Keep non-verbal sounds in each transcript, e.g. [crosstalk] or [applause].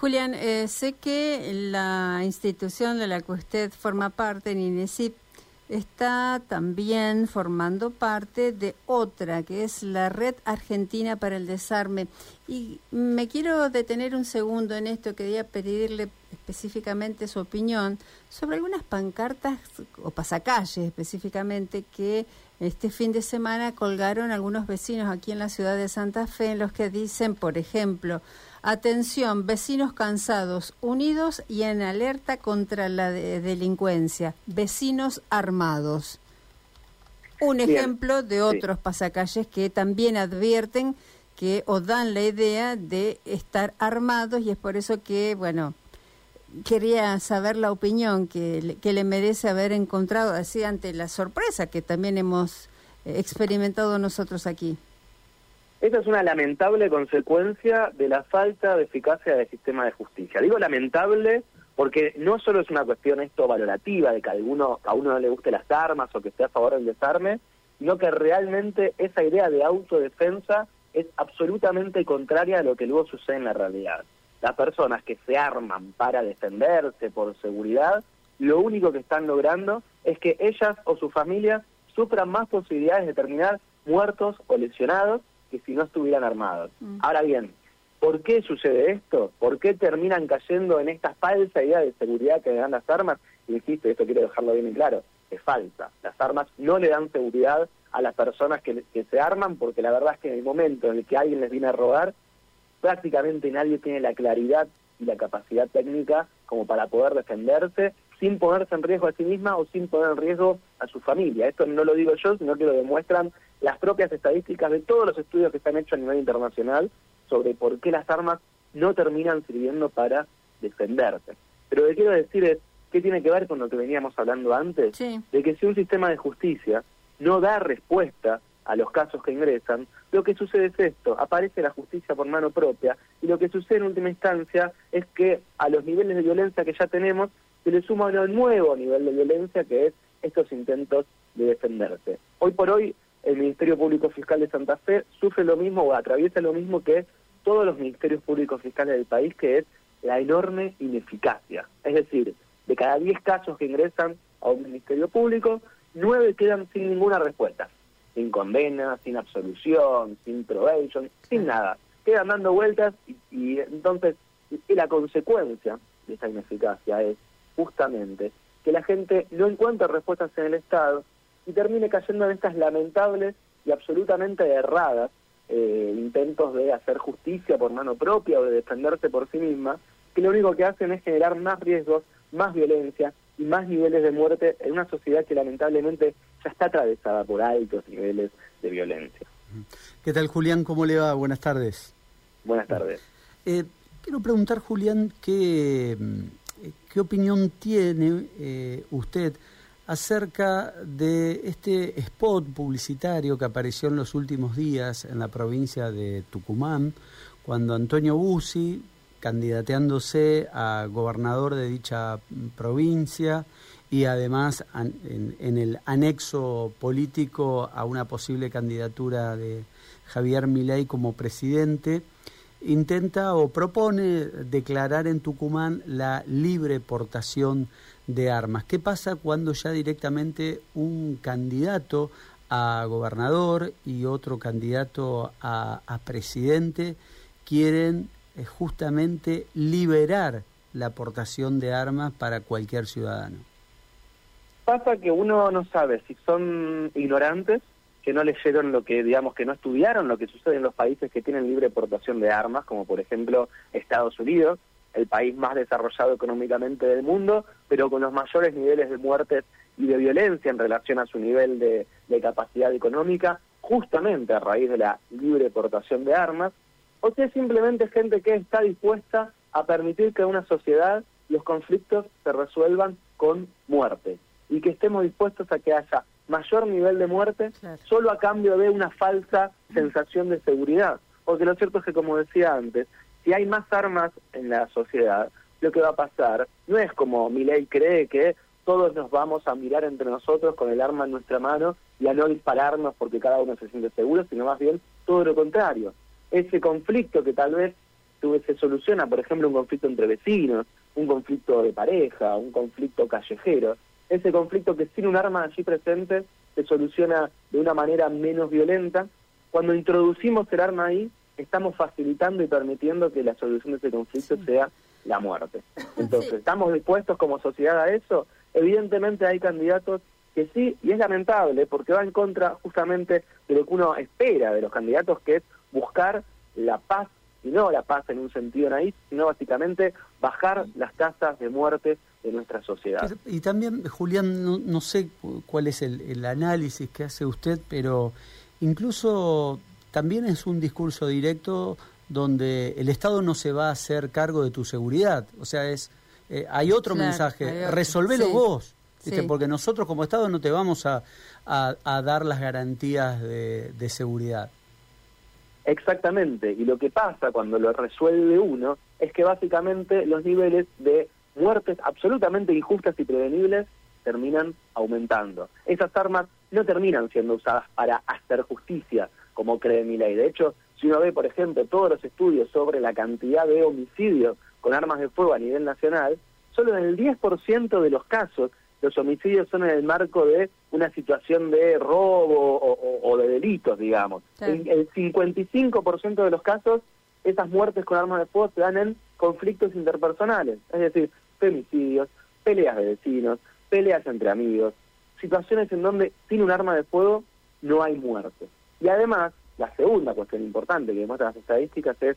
Julián, eh, sé que la institución de la que usted forma parte, en INESIP, está también formando parte de otra, que es la Red Argentina para el Desarme. Y me quiero detener un segundo en esto, quería pedirle específicamente su opinión sobre algunas pancartas o pasacalles específicamente que este fin de semana colgaron algunos vecinos aquí en la ciudad de Santa Fe en los que dicen, por ejemplo, atención, vecinos cansados, unidos y en alerta contra la delincuencia, vecinos armados. Un ejemplo de otros pasacalles que también advierten que o dan la idea de estar armados y es por eso que, bueno, quería saber la opinión que, que le merece haber encontrado así ante la sorpresa que también hemos eh, experimentado nosotros aquí. Esa es una lamentable consecuencia de la falta de eficacia del sistema de justicia. Digo lamentable porque no solo es una cuestión esto valorativa de que a, alguno, a uno no le guste las armas o que esté a favor del desarme, sino que realmente esa idea de autodefensa es absolutamente contraria a lo que luego sucede en la realidad las personas que se arman para defenderse por seguridad, lo único que están logrando es que ellas o sus familias sufran más posibilidades de terminar muertos o lesionados que si no estuvieran armados. Mm. Ahora bien, ¿por qué sucede esto? ¿Por qué terminan cayendo en esta falsa idea de seguridad que le dan las armas? Y insisto, esto quiero dejarlo bien claro, es falsa. Las armas no le dan seguridad a las personas que, que se arman porque la verdad es que en el momento en el que alguien les viene a robar, prácticamente nadie tiene la claridad y la capacidad técnica como para poder defenderse sin ponerse en riesgo a sí misma o sin poner en riesgo a su familia. Esto no lo digo yo, sino que lo demuestran las propias estadísticas de todos los estudios que están hechos a nivel internacional sobre por qué las armas no terminan sirviendo para defenderse. Pero lo que quiero decir es, ¿qué tiene que ver con lo que veníamos hablando antes? De que si un sistema de justicia no da respuesta a los casos que ingresan, lo que sucede es esto, aparece la justicia por mano propia y lo que sucede en última instancia es que a los niveles de violencia que ya tenemos se le suma un nuevo nivel de violencia que es estos intentos de defenderse. Hoy por hoy el Ministerio Público Fiscal de Santa Fe sufre lo mismo o atraviesa lo mismo que todos los ministerios públicos fiscales del país, que es la enorme ineficacia. Es decir, de cada 10 casos que ingresan a un ministerio público, 9 quedan sin ninguna respuesta sin condena, sin absolución, sin probation, sin nada. Quedan dando vueltas y, entonces la consecuencia de esa ineficacia es justamente que la gente no encuentre respuestas en el Estado y termine cayendo en estas lamentables y absolutamente erradas eh, intentos de hacer justicia por mano propia o de defenderse por sí misma, que lo único que hacen es generar más riesgos, más violencia y más niveles de muerte en una sociedad que lamentablemente ya está atravesada por altos niveles de violencia. ¿Qué tal, Julián? ¿Cómo le va? Buenas tardes. Buenas tardes. Eh, quiero preguntar, Julián, qué, qué opinión tiene eh, usted acerca de este spot publicitario que apareció en los últimos días en la provincia de Tucumán, cuando Antonio Bussi, candidateándose a gobernador de dicha provincia y además en, el anexo político a una posible candidatura de Javier Milei como presidente, intenta o propone declarar en Tucumán la libre portación de armas. ¿Qué pasa cuando ya directamente un candidato a gobernador y otro candidato a, presidente quieren es justamente liberar la aportación de armas para cualquier ciudadano. Pasa que uno no sabe si son ignorantes, que no leyeron lo que, digamos, que no estudiaron lo que sucede en los países que tienen libre aportación de armas, como por ejemplo Estados Unidos, el país más desarrollado económicamente del mundo, pero con los mayores niveles de muertes y de violencia en relación a su nivel de, de capacidad económica, justamente a raíz de la libre aportación de armas, o si es simplemente gente que está dispuesta a permitir que en una sociedad los conflictos se resuelvan con muerte y que estemos dispuestos a que haya mayor nivel de muerte solo a cambio de una falsa sensación de seguridad. Porque lo cierto es que, como decía antes, si hay más armas en la sociedad, lo que va a pasar no es como mi ley cree que todos nos vamos a mirar entre nosotros con el arma en nuestra mano y a no dispararnos porque cada uno se siente seguro, sino más bien todo lo contrario. Ese conflicto que tal vez se soluciona, por ejemplo, un conflicto entre vecinos, un conflicto de pareja, un conflicto callejero, ese conflicto que sin un arma allí presente se soluciona de una manera menos violenta, cuando introducimos el arma ahí, estamos facilitando y permitiendo que la solución de ese conflicto sea la muerte. [laughs] Entonces, ¿estamos dispuestos como sociedad a eso? Evidentemente hay candidatos que sí, y es lamentable, porque va en contra justamente de lo que uno espera de los candidatos, que es buscar la paz, y no la paz en un sentido naif, sino básicamente bajar las tasas de muerte de nuestra sociedad. Y también, Julián, no, sé cuál es el, análisis que hace usted, pero incluso también es un discurso directo donde el Estado no se va a hacer cargo de tu seguridad. O sea, es eh, hay otro mensaje, resolvelo vos, porque nosotros como Estado no te vamos a, a, dar las garantías de, de seguridad. Exactamente, y lo que pasa cuando lo resuelve uno es que básicamente los niveles de muertes absolutamente injustas y prevenibles terminan aumentando. Esas armas no terminan siendo usadas para hacer justicia, como cree mi ley. De hecho, si uno ve, por ejemplo, todos los estudios sobre la cantidad de homicidios con armas de fuego a nivel nacional, solo en el 10% de los casos los homicidios son en el marco de una situación de robo o, de delitos, digamos. En el 55% de los casos, esas muertes con armas de fuego se dan en conflictos interpersonales, es decir, femicidios, peleas de vecinos, peleas entre amigos, situaciones en donde sin un arma de fuego no hay muerte. Y además, la segunda cuestión importante que demuestran las estadísticas es,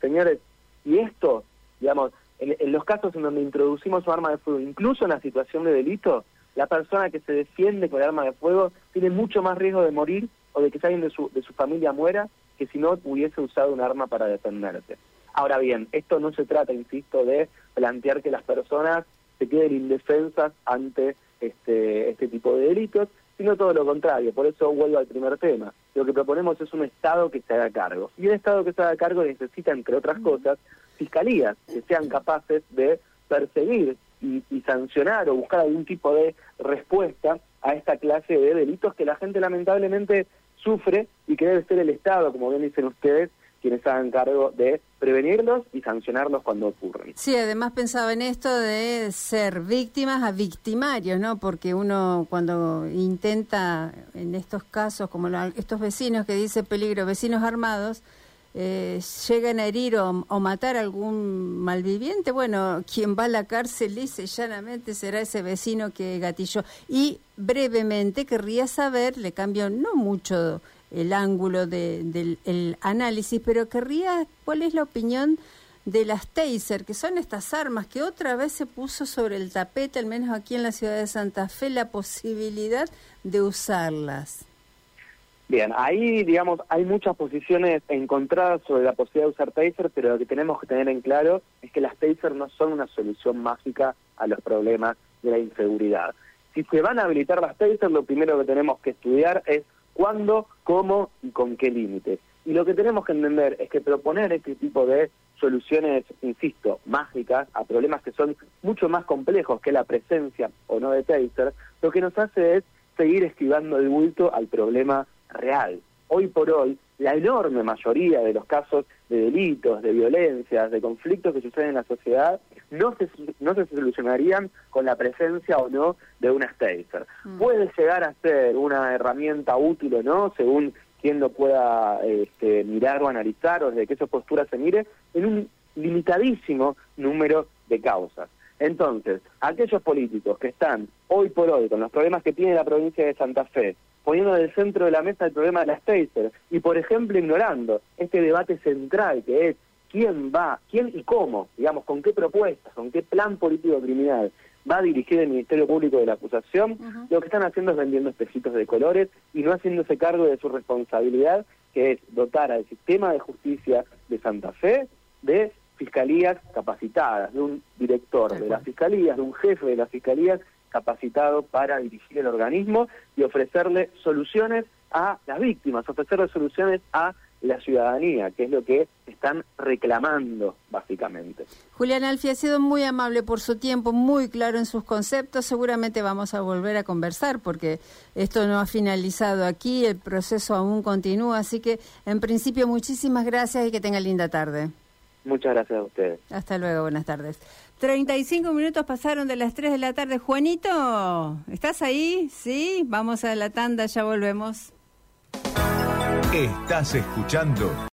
señores, y esto, digamos, en, los casos en donde introducimos un arma de fuego, incluso en la situación de delito, la persona que se defiende con el arma de fuego tiene mucho más riesgo de morir o de que alguien de su, de su familia muera que si no hubiese usado un arma para defenderse. Ahora bien, esto no se trata, insisto, de plantear que las personas se queden indefensas ante este, este tipo de delitos, sino todo lo contrario. Por eso vuelvo al primer tema. Lo que proponemos es un Estado que se haga cargo. Y un Estado que se haga cargo necesita, entre otras cosas, fiscalías que sean capaces de perseguir y, sancionar o buscar algún tipo de respuesta a esta clase de delitos que la gente lamentablemente sufre y que debe ser el Estado, como bien dicen ustedes, quienes hagan cargo de prevenirlos y sancionarlos cuando ocurren. Sí, además pensaba en esto de ser víctimas a victimarios, ¿no? Porque uno cuando intenta, en estos casos, como estos vecinos que dice peligro, vecinos armados, eh, llegan a herir o, matar a algún malviviente, bueno, quien va a la cárcel dice llanamente será ese vecino que gatilló. Y brevemente querría saber, le cambio no mucho el ángulo del análisis, pero querría cuál es la opinión de las taser, que son estas armas que otra vez se puso sobre el tapete, al menos aquí en la ciudad de Santa Fe, la posibilidad de usarlas. Bien, ahí, digamos, hay muchas posiciones encontradas sobre la posibilidad de usar taser, pero lo que tenemos que tener en claro es que las taser no son una solución mágica a los problemas de la inseguridad. Si se van a habilitar las taser, lo primero que tenemos que estudiar es cuándo, cómo y con qué límites. Y lo que tenemos que entender es que proponer este tipo de soluciones, insisto, mágicas a problemas que son mucho más complejos que la presencia o no de taser, lo que nos hace es seguir esquivando el bulto al problema real. Hoy por hoy, la enorme mayoría de los casos de delitos, de violencias, de conflictos que suceden en la sociedad no se, no se solucionarían con la presencia o no de una taser. Mm. Puede llegar a ser una herramienta útil o no, según quien lo pueda este, mirar o analizar o desde qué postura se mire, en un limitadísimo número de causas. Entonces, aquellos políticos que están hoy por hoy con los problemas que tiene la provincia de Santa Fe, poniendo en el centro de la mesa el problema de las taser y, por ejemplo, ignorando este debate central que es quién va, quién y cómo, digamos, con qué propuestas, con qué plan político criminal va a dirigir el Ministerio Público de la acusación, lo que están haciendo es vendiendo espejitos de colores y no haciéndose cargo de su responsabilidad, que es dotar al sistema de justicia de Santa Fe de fiscalías capacitadas, de un director de las fiscalías, de un jefe de las fiscalías capacitado para dirigir el organismo y ofrecerle soluciones a las víctimas, ofrecerle soluciones a la ciudadanía, que es lo que están reclamando básicamente. Julián Alfi ha sido muy amable por su tiempo, muy claro en sus conceptos. Seguramente vamos a volver a conversar porque esto no ha finalizado aquí, el proceso aún continúa. Así que, en principio, muchísimas gracias y que tenga linda tarde. Muchas gracias a ustedes. Hasta luego, buenas tardes. 35 minutos pasaron de las 3 de la tarde. Juanito, ¿estás ahí? Sí, vamos a la tanda, ya volvemos. Estás escuchando